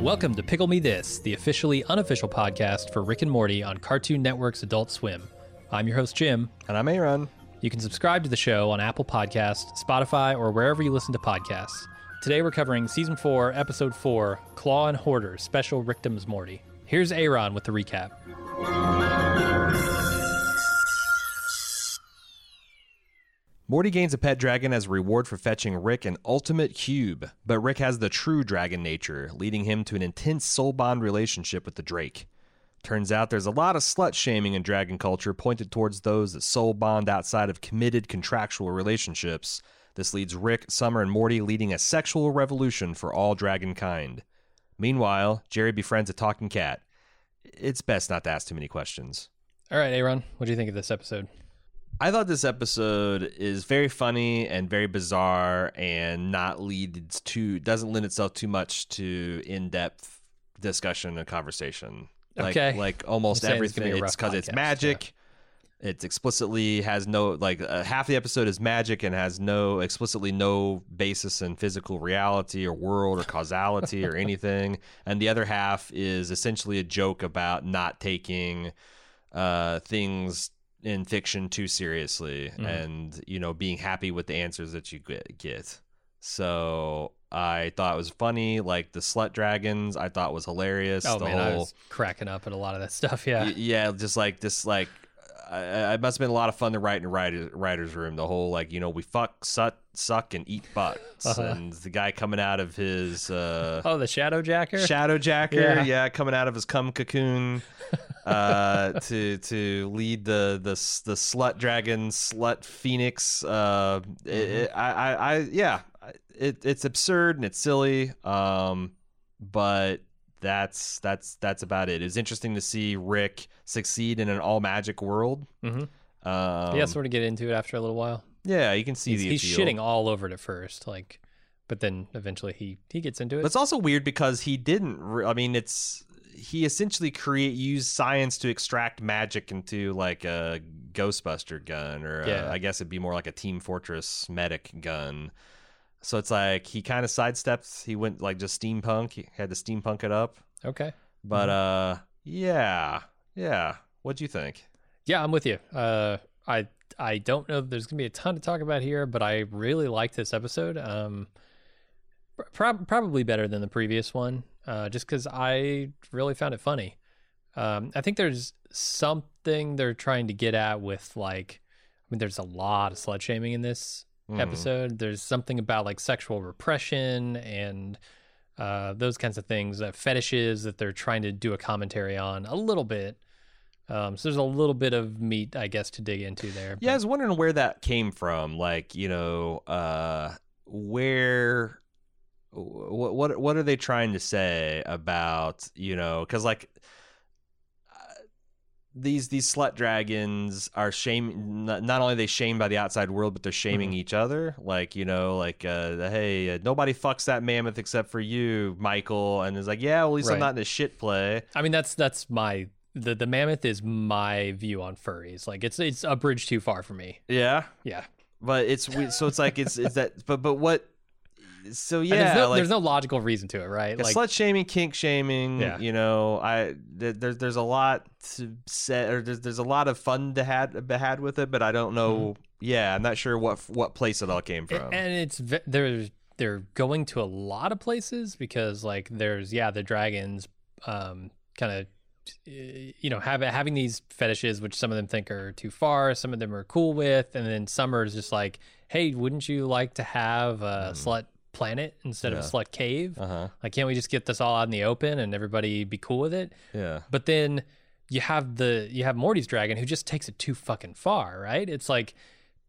Welcome to Pickle Me This, the officially unofficial podcast for Rick and Morty on Cartoon Network's Adult Swim. I'm your host, Jim. And I'm Aaron. You can subscribe to the show on Apple Podcasts, Spotify, or wherever you listen to podcasts. Today we're covering Season 4, Episode 4, Claw and Hoarder, Special Ricktim's Morty. Here's Aaron with the recap. Morty gains a pet dragon as a reward for fetching Rick an ultimate cube, but Rick has the true dragon nature, leading him to an intense soul bond relationship with the Drake. Turns out there's a lot of slut shaming in dragon culture pointed towards those that soul bond outside of committed contractual relationships. This leads Rick, Summer, and Morty leading a sexual revolution for all dragon kind. Meanwhile, Jerry befriends a talking cat. It's best not to ask too many questions. All right, Aaron, what do you think of this episode? I thought this episode is very funny and very bizarre and not leads to doesn't lend itself too much to in-depth discussion and conversation. Like, Okay. like almost You're saying it's gonna everything it's because it's magic. It's explicitly has no like uh, half the episode is magic and has no explicitly no basis in physical reality or world or causality or anything, and the other half is essentially a joke about not taking uh, things in fiction too seriously Mhm. and you know being happy with the answers that you get. So I thought it was funny, like the slut dragons. I thought was hilarious. Oh the man, I whole was cracking up at a lot of that stuff. Yeah, Y- yeah, just like this, like I, I- it must have been a lot of fun to write in a writer, writer's room. The whole like you know we fuck, suck, suck, and eat butts, Uh-huh. and the guy coming out of his uh, Oh, the Shadow Jacker. shadow jacker, Yeah. yeah. coming out of his cum cocoon uh, to to lead the the the slut dragon, slut phoenix. Uh, it- it- I, I, I, yeah, it, it's absurd and it's silly. Um, but that's that's that's about it. It was interesting to see Rick succeed in an all magic world. Mhm. Um, yeah, sort of get into it after a little while. yeah, you can see He's, the he's appeal. shitting all over it at first, like, but then eventually he he gets into it. But it's also weird because he didn't. Re- I mean, it's he essentially create used science to extract magic into like a Ghostbuster gun, or Yeah. a, I guess it'd be more like a Team Fortress medic gun. So it's like he kind of sidestepped. He went like just steampunk. He had to steampunk it up. okay. But uh, yeah, yeah. What'd you think? Yeah, I'm with you. Uh, I I don't know there's gonna be a ton to talk about here, but I really liked this episode. Um, prob- probably better than the previous one, uh, just because I really found it funny. Um, I think there's something they're trying to get at with like, I mean, there's a lot of slut shaming in this Mhm. episode. There's something about like sexual repression and uh, those kinds of things, uh, fetishes that they're trying to do a commentary on a little bit. Um, so there's a little bit of meat, I guess, to dig into there. Yeah, I was wondering where that came from. Like, you know, uh, where, what, what, what are they trying to say about, you know, because like uh, these these slut dragons are shame. Not, not only are they shamed by the outside world, but they're shaming Mhm. each other. Like, you know, like, uh, hey, uh, nobody fucks that mammoth except for you, Michael. And it's like, yeah, well, at least Right. I'm not in a shit play. I mean, that's that's my the the mammoth is my view on furries. Like it's it's a bridge too far for me. Yeah, Yeah, but it's we- so it's like it's it's that. But but what? So yeah, there's no like, there's no logical reason to it, right? Like slut shaming, kink shaming. Yeah. You know, I th- there's there's a lot to set, or there's there's a lot of fun to had had with it, but I don't know. Mm-hmm. Yeah, I'm not sure what what place it all came from. And it's they're they're going to a lot of places because like there's yeah the dragons um kind of eh, you know have, having these fetishes which some of them think are too far some of them are cool with and then summer's just like hey wouldn't you like to have a mm-hmm. slut planet instead of a Yeah. slut cave Uh huh. like can't we just get this all out in the open and everybody be cool with it Yeah. but then you have the you have Morty's dragon who just takes it too fucking far, right? It's like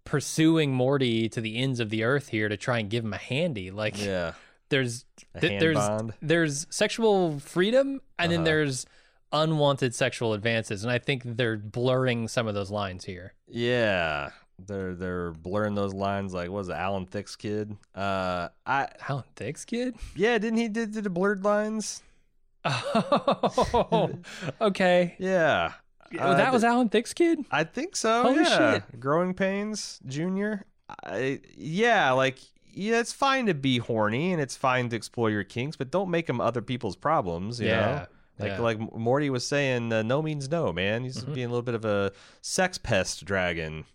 pursuing Morty to the ends of the earth here to try and give him a handy. Like Yeah. there's th- there's bond. there's sexual freedom and then Uh-huh. there's unwanted sexual advances and I think they're blurring some of those lines here. Yeah. They're they're blurring those lines like what was it, Alan Thicke's kid? Uh, I Alan Thicke's kid? yeah, didn't he did, did the blurred lines? Oh, okay. Yeah. Uh, that was Alan Thicke's kid. I think so. Holy yeah. shit. Growing Pains Junior. I, yeah, like yeah, it's fine to be horny and it's fine to explore your kinks, but don't make them other people's problems. You know, Yeah, like yeah. like Morty was saying, uh, no means no, man. He's Mhm. being a little bit of a sex pest dragon.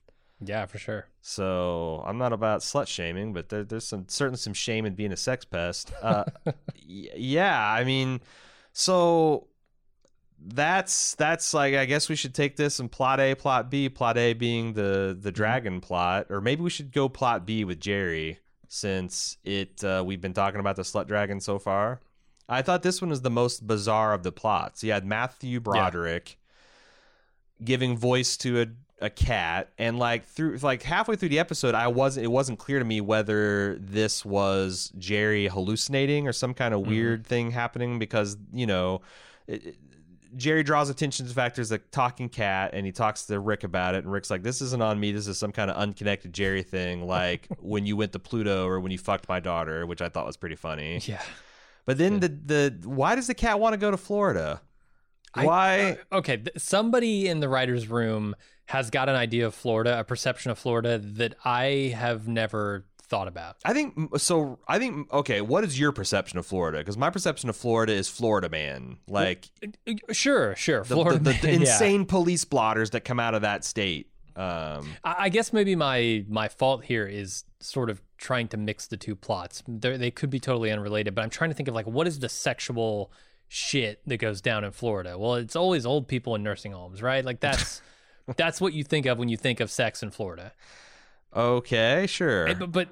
Yeah, for sure. So I'm not about slut shaming, but there, there's some certainly some shame in being a sex pest. Uh, y- yeah, I mean, so that's that's like I guess we should take this and plot A, plot B. Plot A being the the dragon plot, or maybe we should go plot B with Jerry since it uh, we've been talking about the slut dragon so far. I thought this one was the most bizarre of the plots. You had Matthew Broderick giving voice to a a cat and like through like halfway through the episode I wasn't it wasn't clear to me whether this was Jerry hallucinating or some kind of weird thing happening because you know it, it- Jerry draws attention to the fact there's a talking cat and he talks to Rick about it and Rick's like this isn't on me. This is some kind of unconnected Jerry thing like when you went to Pluto or when you fucked my daughter which I thought was pretty funny. Yeah. but then the the why does the cat want to go to Florida? I- why uh, okay, th- somebody in the writer's room has got an idea of Florida, a perception of Florida that I have never thought about. I think so. I think okay. What is your perception of Florida? Because my perception of Florida is Florida man, like Uh, Sure, sure. the, Florida, the, the man, yeah. insane police blotters that come out of that state. Um, I I guess maybe my my fault here is sort of trying to mix the two plots. They're, they could be totally unrelated, but I'm trying to think of like what is the sexual shit that goes down in Florida? Well, it's always old people in nursing homes, right? Like that's that's what you think of when you think of sex in Florida. okay, sure. Eh, But but,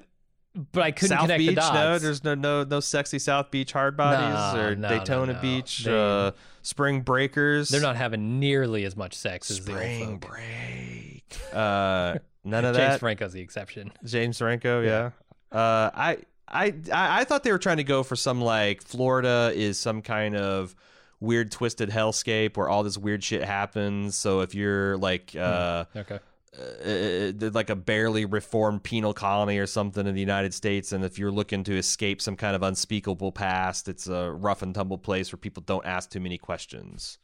but I couldn't South connect Beach, the dots. no. There's no no no sexy South Beach hard bodies No, or no, Daytona no. Beach, They- uh, Spring Breakers. They're not having nearly as much sex as the Spring old folk. Break. Uh, none of James that. James Franco's the exception. James Franco, yeah. Uh, I, I, I I thought they were trying to go for some like Florida is some kind of weird twisted hellscape where all this weird shit happens. So if you're like uh, Okay. uh, uh, like a barely reformed penal colony or something in the United States, and if you're looking to escape some kind of unspeakable past, it's a rough and tumble place where people don't ask too many questions.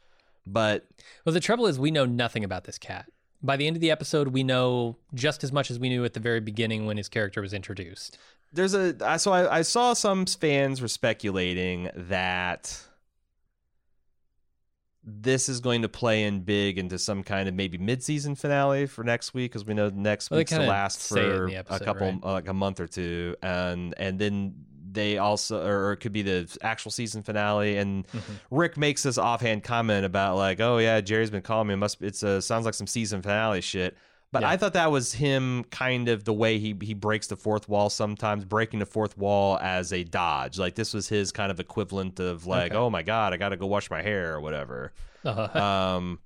But Well, the trouble is we know nothing about this cat. By the end of the episode, we know just as much as we knew at the very beginning when his character was introduced. there's a I- so I, I saw some fans were speculating that this is going to play in big into some kind of maybe mid-season finale for next week because we know next Well, week's to last say it in for the a couple right? uh, like a month or two and and then they also or it could be the actual season finale and Mhm. Rick makes this offhand comment about like oh yeah Jerry's been calling me it must it's a sounds like some season finale shit but Yeah. I thought that was him kind of the way he he breaks the fourth wall sometimes, breaking the fourth wall as a dodge. Like this was his kind of equivalent of like, Okay. oh my god, I got to go wash my hair or whatever. Uh, um,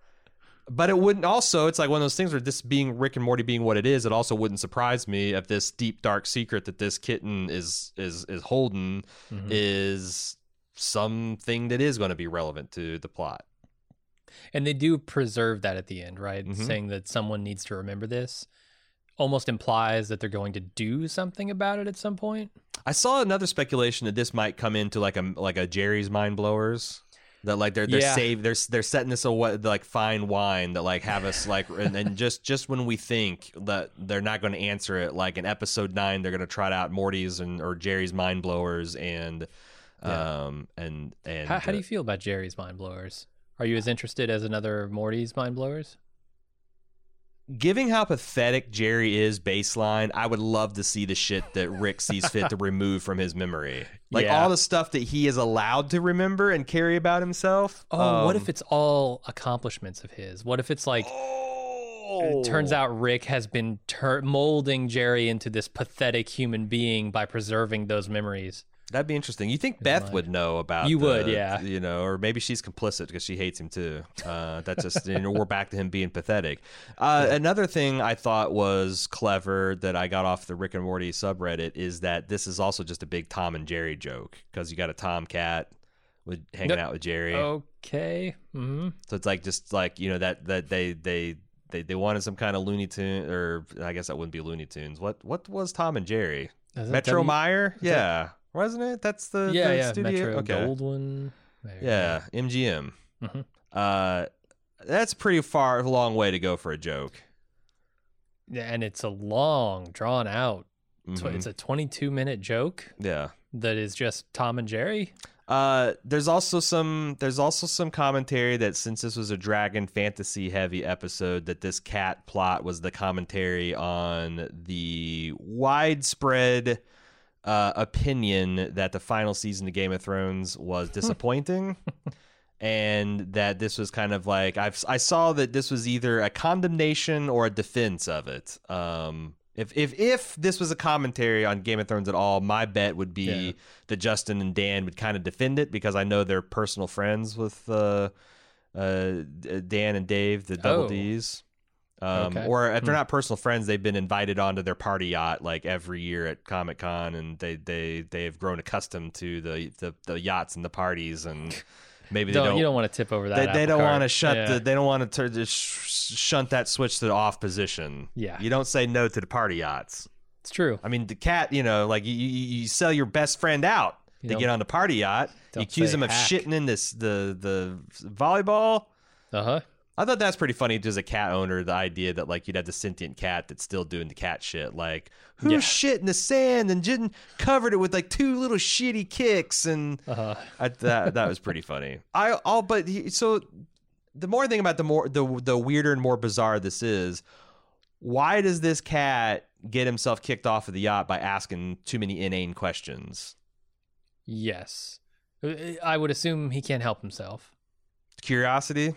but it wouldn't also. It's like one of those things where this being Rick and Morty being what it is, it also wouldn't surprise me if this deep dark secret that this kitten is is is holding mhm. is something that is going to be relevant to the plot. And they do preserve that at the end, right? Mhm. Saying that someone needs to remember this almost implies that they're going to do something about it at some point. I saw another speculation that this might come into like a like a Jerry's mind blowers. That like they're they're Yeah. save they're they're setting this away like fine wine that like have us like and, and just just when we think that they're not going to answer it like in episode nine they're going to trot out Morty's and or Jerry's mind blowers and Yeah. um and and How, how do uh, you feel about Jerry's mind blowers? Are you as interested as another Morty's mind blowers? Given how pathetic Jerry is baseline, I would love to see the shit that Rick sees fit to remove from his memory. Like Yeah. all the stuff that he is allowed to remember and carry about himself. Oh, what Um, if it's all accomplishments of his? What if it's like Oh. it turns out Rick has been tur- molding Jerry into this pathetic human being by preserving those memories? That'd be interesting. You think Beth would know about You the- would, yeah. You know, or maybe she's complicit because she hates him too. Uh, that's just you know we're back to him being pathetic. Uh, Another thing I thought was clever that I got off the Rick and Morty subreddit is that this is also just a big Tom and Jerry joke because you got a Tomcat with hanging Yep. out with Jerry. Okay. hmm So it's like just like you know that that they they. They, they wanted some kind of Looney Tune, or I guess that wouldn't be Looney Tunes. What what was Tom and Jerry? Metro W- Mayer, yeah, wasn't it? That's the Yeah, the yeah. studio. Metro okay. Goldwyn. There Yeah, MGM. Mhm. Uh, that's pretty far a long way to go for a joke. Yeah, and it's a long, drawn out. Mhm. It's a 22 minute joke Yeah. that is just Tom and Jerry. Uh, there's also some there's also some commentary that since this was a dragon fantasy heavy episode, that this cat plot was the commentary on the widespread uh, opinion that the final season of Game of Thrones was disappointing. And that this was kind of like I've I saw that this was either a condemnation or a defense of it. Um, if if if this was a commentary on Game of Thrones at all, my bet would be Yeah. that Justin and Dan would kind of defend it because I know they're personal friends with uh, uh, Dan and Dave, the Double Oh. D's. Um, Okay. Or if they're Hmm. not personal friends, they've been invited onto their party yacht like every year at Comic Con, and they they they've grown accustomed to the the, the yachts and the parties, and maybe they Don't, don't. you don't want to tip over that. they, they don't want to shut Yeah. the. They don't want to turn just sh- shunt that switch to the off position. Yeah. you don't say no to the party yachts. It's true. I mean, the cat, you know, like you, you, you sell your best friend out You to get on the party yacht. You accuse say him of hack. shitting in this the the volleyball. Uh huh. I thought that's pretty funny as a cat owner. The idea that like you'd have the sentient cat that's still doing the cat shit, like who Yeah. shit in the sand and didn't covered it with like two little shitty kicks, and Uh huh. I, that that was pretty funny. I all but he, so the more I think about the more the the weirder and more bizarre this is. Why does this cat get himself kicked off of the yacht by asking too many inane questions? Yes. I would assume he can't help himself. Curiosity.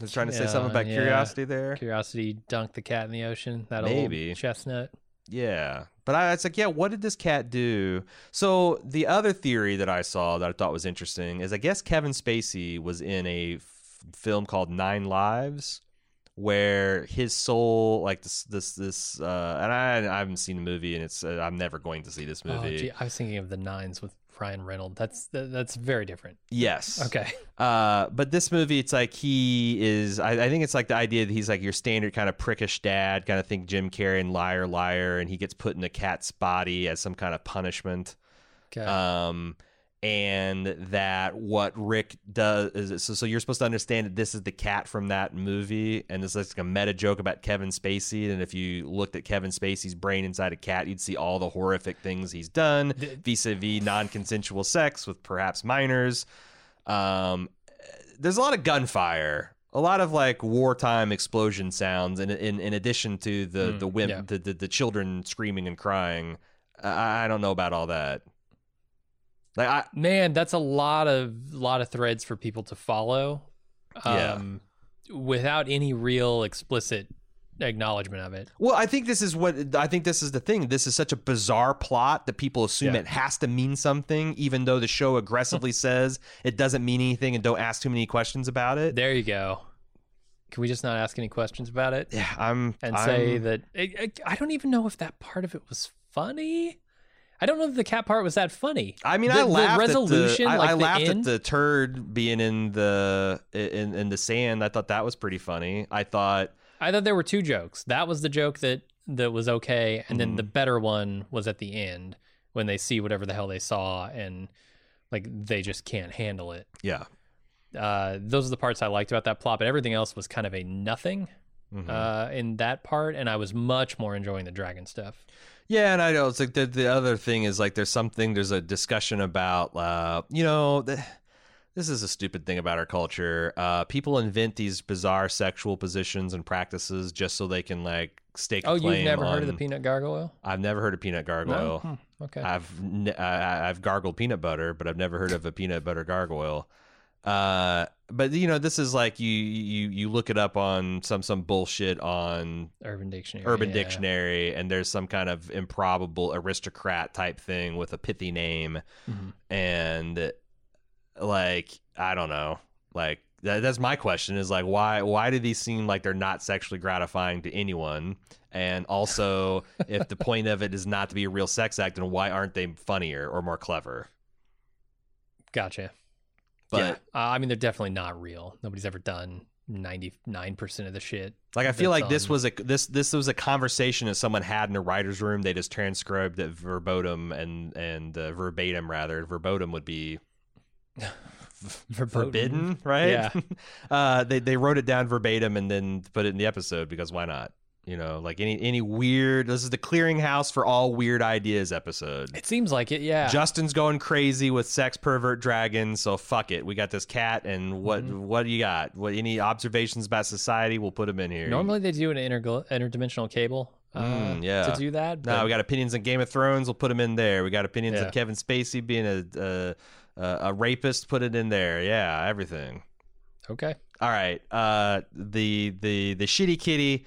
I was trying to say something about yeah. curiosity there. Curiosity dunked the cat in the ocean. That Maybe. old chestnut. Yeah. But I it's like, yeah, what did this cat do? So the other theory that I saw that I thought was interesting is I guess Kevin Spacey was in a f- film called Nine Lives where his soul like this this this uh and I, I haven't seen the movie and it's uh, I'm never going to see this Oh, movie. gee, I was thinking of the nines with Ryan Reynolds. That's that's very different. yes. Okay. Uh, but this movie, it's like he is. I, I think it's like the idea that he's like your standard kind of prickish dad, kind of think Jim Carrey and liar, liar, and he gets put in a cat's body as some kind of punishment. Okay. Um, and that what Rick does is so. So you're supposed to understand that this is the cat from that movie, and it's like a meta joke about Kevin Spacey. And if you looked at Kevin Spacey's brain inside a cat, you'd see all the horrific things he's done vis-a-vis non-consensual sex with perhaps minors. Um, there's a lot of gunfire, a lot of like wartime explosion sounds, in in, in addition to the Mm, the, wimp, yeah. the, the the children screaming and crying. I, I don't know about all that. Like I, Man, that's a lot of lot of threads for people to follow. Yeah. Um, without any real explicit acknowledgement of it. well, I think this is what I think. This is the thing. This is such a bizarre plot that people assume Yeah. it has to mean something, even though the show aggressively says it doesn't mean anything, and don't ask too many questions about it. There you go. Can we just not ask any questions about it Yeah, I'm and I'm- say that I I don't even know if that part of it was funny. I don't know if the cat part was that funny. I mean, The- I the laughed resolution, at the, I, like I the laughed end? at the turd being in the in in the sand. I thought that was pretty funny. I thought I thought there were two jokes. That was the joke that that was okay, and Mm-hmm. then the better one was at the end when they see whatever the hell they saw and like they just can't handle it. yeah, Uh, those are the parts I liked about that plot, but everything else was kind of a nothing Mhm. uh, in that part, and I was much more enjoying the dragon stuff. Yeah, and I know it's like the the other thing is like there's something there's a discussion about uh you know the, this is a stupid thing about our culture. Uh, people invent these bizarre sexual positions and practices just so they can like stake. a Oh, you've never heard of the on- peanut gargoyle? I've never heard of peanut gargoyle. No? Hmm, okay. I've I've gargled peanut butter, but I've never heard of a peanut butter gargoyle. Uh, but you know, this is like you you you look it up on some some bullshit on Urban Dictionary. Urban yeah. Dictionary, and there's some kind of improbable aristocrat type thing with a pithy name, Mhm. and like I don't know, like that, that's my question is like why why do these seem like they're not sexually gratifying to anyone? And also, if the point of it is not to be a real sex act, then why aren't they funnier or more clever? Gotcha. But yeah. Uh, I mean, they're definitely not real. Nobody's ever done 99% of the shit. Like I feel like this was a this this was a conversation that someone had in a writer's room. They just transcribed it verbatim and and uh, verbatim rather. Verbatim would be forbidden, right? Yeah. uh, they they wrote it down verbatim and then put it in the episode because why not? You know, like any any weird. This is the clearinghouse for all weird ideas episode. It seems like it, yeah. Justin's going crazy with sex pervert dragons, so fuck it. We got this cat, and what Mm-hmm. what do you got? What any observations about society? We'll put them in here. Normally they do an intergl- interdimensional cable uh, Mm, yeah. to do that. No, we got opinions on Game of Thrones. We'll put them in there. We got opinions Yeah. on Kevin Spacey being a, a a a rapist. Put it in there. Yeah, everything. okay. All right. Uh, the the the shitty kitty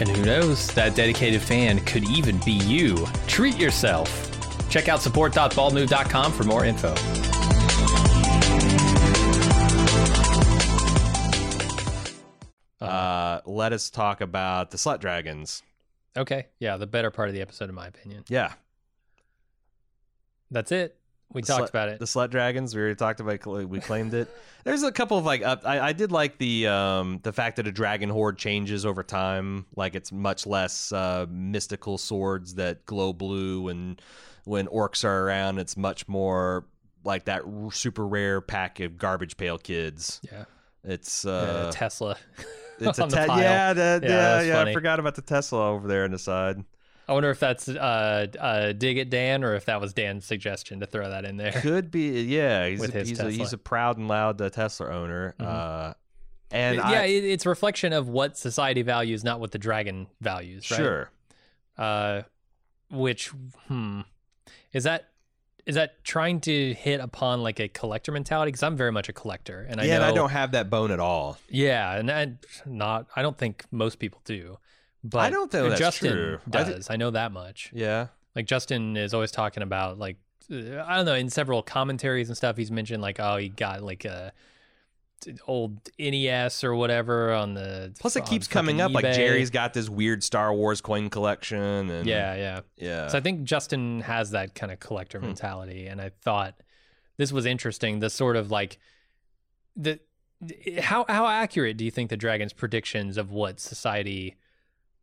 And who knows, that dedicated fan could even be you. Treat yourself. Check out support.baldmove.com for more info. Uh, let us talk about the Slut Dragons. Okay, yeah, the better part of the episode, in my opinion. Yeah. That's it. We talked slut- about it. The Slut Dragons. We already talked about. it. We claimed it. There's a couple of like. Up, I, I did like the um the fact that a dragon hoard changes over time. Like it's much less uh, mystical swords that glow blue, and when orcs are around, it's much more like that r- super rare pack of garbage pail kids. yeah, It's Uh, uh, Tesla. it's a te- yeah, the, Yeah, yeah, yeah. I forgot about the Tesla over there on the side. I wonder if that's uh, uh, dig it Dan or if that was Dan's suggestion to throw that in there. Could be, yeah. He's With a, his he's, a, he's Mm-hmm. a proud and loud uh, Tesla owner. Uh, and yeah, I, it's reflection of what society values, not what the dragon values. Right? sure. Uh, which hmm, is that is that trying to hit upon like a collector mentality? Because I'm very much a collector, and I yeah, know, and I don't have that bone at all. Yeah, and I not. I don't think most people do. But I don't think that's Justin true. I does. I, know that much. Yeah. Like Justin is always talking about like uh, I don't know in several commentaries and stuff. He's mentioned like oh he got like a old NES or whatever on the. Plus, it keeps coming up. Like. Jerry's got this weird Star Wars coin collection, and Yeah, yeah. yeah. So I think Justin has that kind of collector Hmm. mentality, and I thought this was interesting. The sort of like the how how accurate do you think the dragon's predictions of what society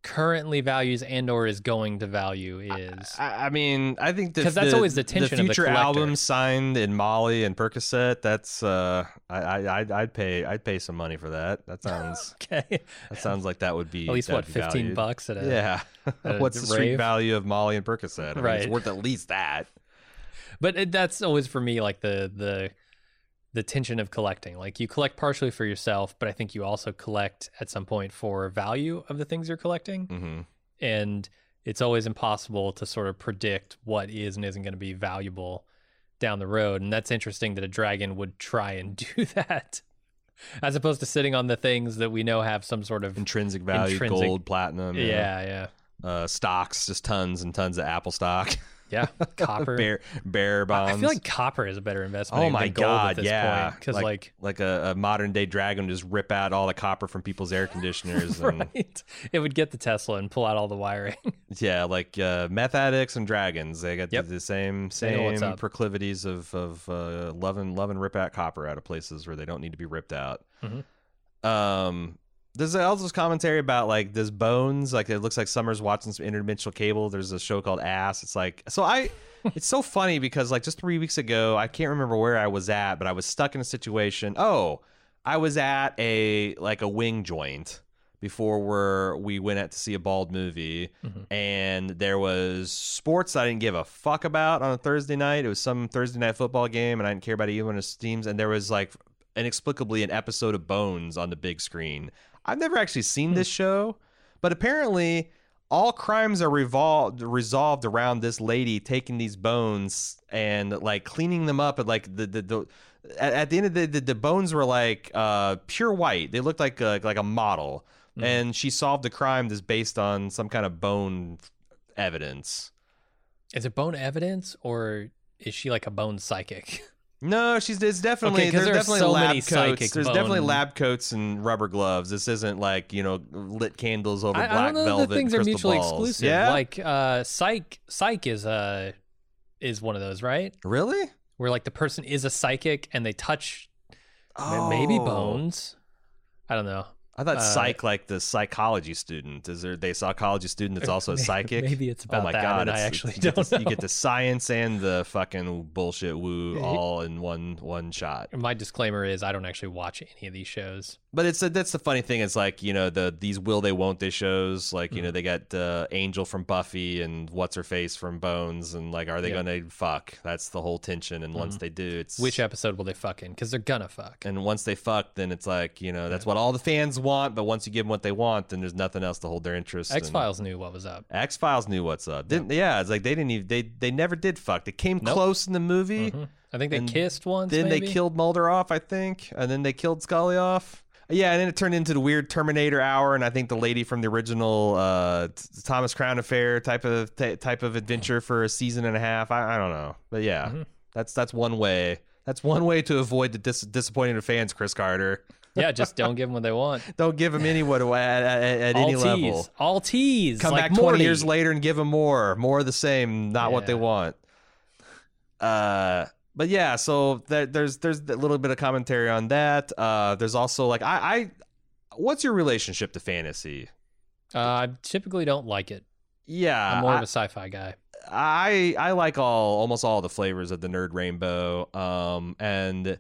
currently values and or is going to value is? I, I mean, I think that 'Cause that's always the tension of the future collector. albums signed in Molly and Percocet. That's uh, I, I I'd, pay I'd pay some money for that. That sounds okay, that sounds like that would be at least what fifteen valued. bucks at a Yeah. a What's the street value of Molly and Percocet? I mean, Right. It's worth at least that. but it, that's always for me like the the the tension of collecting. Like you collect partially for yourself but i think you also collect at some point for value of the things you're collecting. Hmm and it's always impossible to sort of predict what is and isn't going to be valuable down the road. And that's interesting that a dragon would try and do that as opposed to sitting on the things that we know have some sort of Intrinsic value, Intrinsic- gold, platinum. yeah yeah. Uh, stocks, just tons and tons of Apple stock. yeah copper bear, bear I- bonds. I feel like copper is a better investment. Oh than my gold god, At this yeah. because like like like a, a modern day dragon would just rip out all the copper from people's air conditioners and right, it would get the Tesla and pull out all the wiring. yeah, like uh, meth addicts and dragons. They got the- Yep. the, same know same up. proclivities of of uh, loving loving rip out copper out of places where they don't need to be ripped out. Mhm. Um, there's also this commentary about like this bones. Like it looks like Summer's watching some interdimensional cable. There's a show called Ass. It's like so I. it's so funny because like just three weeks ago, I can't remember where I was at, but I was stuck in a situation. Oh, I was at a like a wing joint before where we went out to see a bald movie Mhm. and there was sports I didn't give a fuck about on a Thursday night. It was some Thursday night football game and I didn't care about either one of his teams and there was like inexplicably an episode of Bones on the big screen. I've never actually seen Hmm. this show, but apparently all crimes are revolved resolved around this lady taking these bones and like cleaning them up and like the the, the at, at the end of the, the the bones were like uh pure white. They looked like a, like a model. Hmm. And she solved a crime that's based on some kind of bone evidence. Is it bone evidence or is she like a bone psychic? No, she's it's definitely Okay, there's there definitely so lab coats. psychic There's definitely lab coats and rubber gloves. This isn't like you know lit candles over I, black I don't know velvet. that things are mutually balls. exclusive. Yeah, Like uh psych psych is uh is one of those, right? really? Where like the person is a psychic and they touch m- maybe Oh. bones. I don't know. I thought Uh, psych like the psychology student. Is there they psychology student that's also a psychic? Maybe it's about oh my that. god! and I actually you get, don't the, know. you get the science and the fucking bullshit woo all in one one shot. My disclaimer is I don't actually watch any of these shows. But it's a, that's the funny thing. It's like you know the these will they won't they shows. Like Mm-hmm. you know they got uh, Angel from Buffy and what's her face from Bones, and like are they Yeah. gonna fuck? That's the whole tension. And once they do, it's Which episode will they fuck in? Because they're gonna fuck. and once they fuck, then it's like you know that's what all the fans want. Want, but once you give them what they want, then there's nothing else to hold their interest. X Files knew what was up. X Files knew what's up. Didn't yeah? It's like they didn't even they they never did fuck. They came Nope. close in the movie. Mhm. I think they kissed once. Then maybe? they killed Mulder off, I think, and then they killed Scully off. Yeah, and then it turned into the weird Terminator hour, and I think the lady from the original uh, Thomas Crown Affair type of t- type of adventure for a season and a half. I, I don't know, but yeah, Mm-hmm. that's that's one way. That's one way to avoid the dis- disappointing fans, Chris Carter. Yeah, just don't give them what they want. Don't give them any what at, at, at All any level. All tease. Come like back Morty. twenty years later and give them more, more of the same, not what they want. Uh, but yeah, so there, there's there's a little bit of commentary on that. Uh, there's also like I, I, what's your relationship to fantasy? Uh, I typically don't like it. Yeah, I'm more I, of a sci-fi guy. I I like all almost all the flavors of the nerd rainbow. Um, and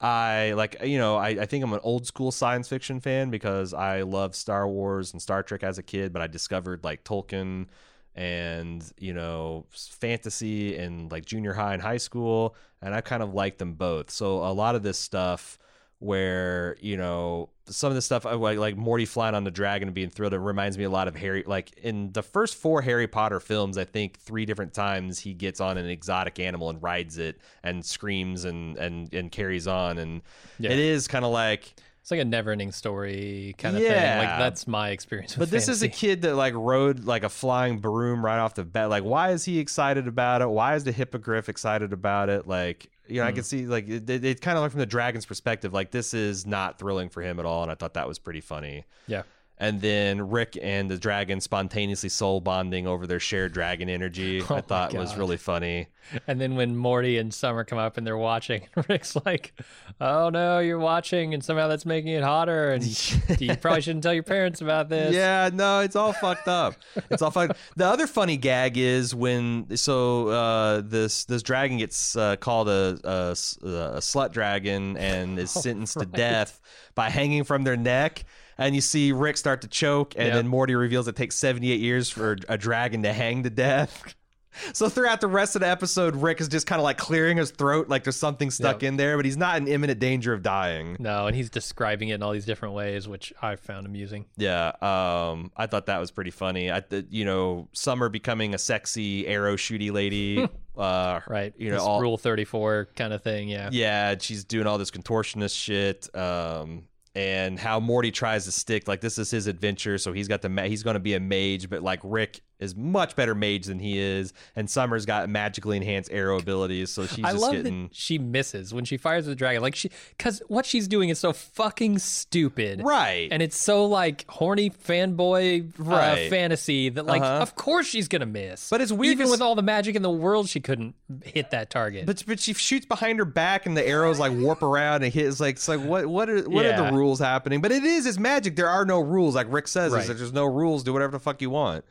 I like you know I, I think I'm an old school science fiction fan because I loved Star Wars and Star Trek as a kid, but I discovered like Tolkien and you know fantasy in like junior high and high school, and I kind of liked them both. So a lot of this stuff where you know some of the stuff like like Morty flying on the dragon and being thrilled it reminds me a lot of Harry like in the first four Harry Potter films I think three different times he gets on an exotic animal and rides it and screams and and and carries on and Yeah. it is kind of like It's like a never-ending story kind of thing. Like Yeah. that's my experience with but this is a kid that like rode like a flying broom right off the bat. Like, why is he excited about it? Why is the hippogriff excited about it? Like, you know, I Hmm. can see like it kind of like from the dragon's perspective. Like, this is not thrilling for him at all, and I thought that was pretty funny. Yeah. And then Rick and the dragon spontaneously soul bonding over their shared dragon energy. Oh I thought was really funny. And then when Morty and Summer come up and they're watching, Rick's like, "Oh no, you're watching, and somehow that's making it hotter." And you probably shouldn't tell your parents about this. Yeah, no, it's all fucked up. It's all fucked. The other funny gag is when so uh, this this dragon gets uh, called a slut dragon and is sentenced to death by hanging from their neck. And you see Rick start to choke, and Yep. then Morty reveals it takes 78 years for a dragon to hang to death. So throughout the rest of the episode, Rick is just kind of like clearing his throat, like there's something stuck Yep. in there, but he's not in imminent danger of dying. No, and he's describing it in all these different ways, which I found amusing. Yeah, um, I thought that was pretty funny. I, th- you know, Summer becoming a sexy arrow shooty lady. uh, Right. You know, all, Rule 34 kind of thing. Yeah. yeah, she's doing all this contortionist shit. Um, and how Morty tries to stick like this is his adventure, so he's got the ma- he's going to be a mage, but like Rick is much better mage than he is, and Summer's got magically enhanced arrow abilities, so she's I just love getting that she misses when she fires the dragon. Like she, because what she's doing is so fucking stupid, right. And it's so like horny fanboy uh, Right. fantasy that like, Uh-huh. of course she's gonna miss. But it's weird even with all the magic in the world, she couldn't hit that target. But but she shoots behind her back and the arrows like warp around and hit. It's like it's like what what are what are the rules happening? But it is it's magic. There are no rules. Like Rick says, Right. there's no rules. Do whatever the fuck you want.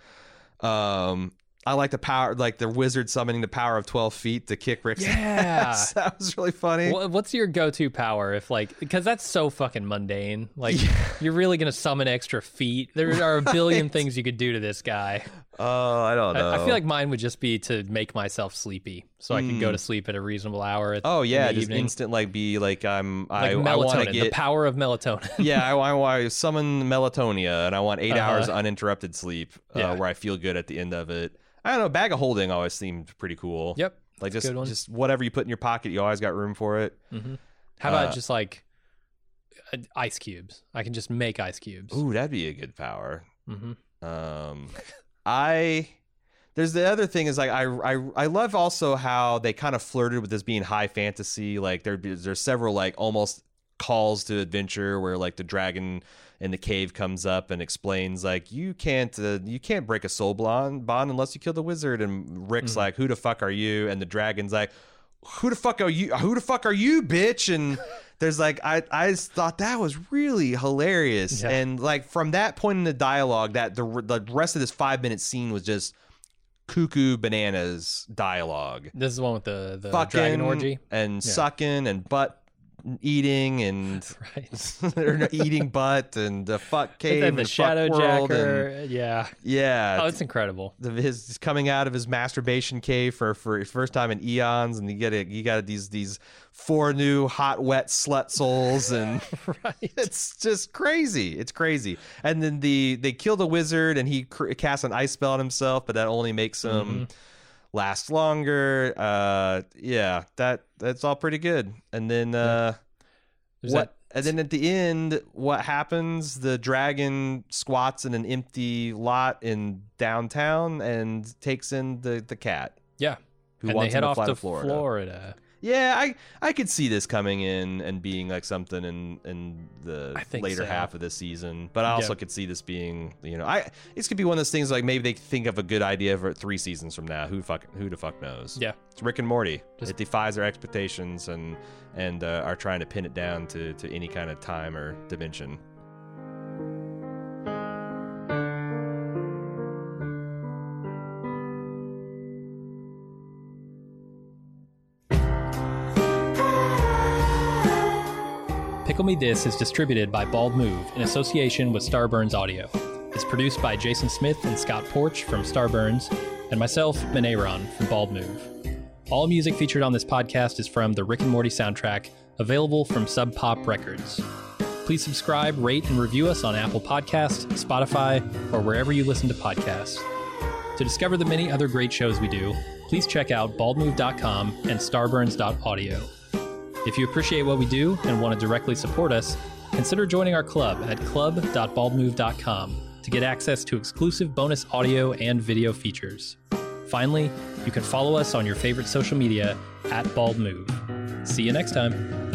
Um, I like the power, like the wizard summoning the power of twelve feet to kick Rick's Yeah. ass. That was really funny. What's your go-to power if like because that's so fucking mundane. Like you're really gonna summon extra feet. There are a billion things you could do to this guy. Oh, I don't know. I, I feel like mine would just be to make myself sleepy, so I can go to sleep at a reasonable hour. At, Oh in yeah, the just evening. instant like be like I'm like I, I melatonin, want to the power of melatonin. yeah I, I want to summon melatonia and I want 8 Uh-huh. hours uninterrupted sleep uh, Yeah. where I feel good at the end of it. I don't know. Bag of holding always seemed pretty cool. yep. Like just just whatever you put in your pocket, you always got room for it. How about uh, just like uh, ice cubes? I can just make ice cubes. Ooh, that'd be a good power. hmm Um, I there's the other thing is like I I I love also how they kind of flirted with this being high fantasy. Like there there's several like almost calls to adventure where like the dragon in the cave comes up and explains like you can't uh, you can't break a soul bond bond unless you kill the wizard and Rick's Mm-hmm. like who the fuck are you and the dragon's like who the fuck are you who the fuck are you bitch and there's like I I just thought that was really hilarious Yeah. and like from that point in the dialogue that the the rest of this 5 minute scene was just cuckoo bananas dialogue This is the one with the the fucking dragon orgy, and Yeah. sucking and butt eating and right? or eating butt and the fuck cave then the and shadow fuck world and jacker, yeah. yeah Oh, it's incredible. the, his coming out of his masturbation cave for for first time in eons, and you get it. You got these these four new hot wet slut souls, and right. it's just crazy. It's crazy. And then the they kill the wizard, and he cr- casts an ice spell on himself, but that only makes him Mm-hmm. Last longer. Uh, yeah, that that's all pretty good. And then uh, There's what? And then at the end, what happens? The dragon squats in an empty lot in downtown and takes in the, the cat Yeah. who and wants they head to off to to Florida. Florida. Yeah, I I could see this coming in and being like something in in the later so. half of the season. But I also Yeah. could see this being you know I this could be one of those things like maybe they think of a good idea for three seasons from now. Who fuck who the fuck knows? Yeah. It's Rick and Morty. Just- it defies their expectations and and uh, are trying to pin it down to to any kind of time or dimension. This is distributed by Bald Move in association with Starburns Audio. It's produced by Jason Smith and Scott Porch from Starburns, and myself, Ben Aaron from Bald Move. All music featured on this podcast is from the Rick and Morty soundtrack, available from Sub Pop Records. Please subscribe, rate, and review us on Apple Podcasts, Spotify, or wherever you listen to podcasts. To discover the many other great shows we do, please check out baldmove.com and starburns.audio. If you appreciate what we do and want to directly support us, consider joining our club at club.baldmove.com to get access to exclusive bonus audio and video features. Finally, you can follow us on your favorite social media at Bald Move. See you next time.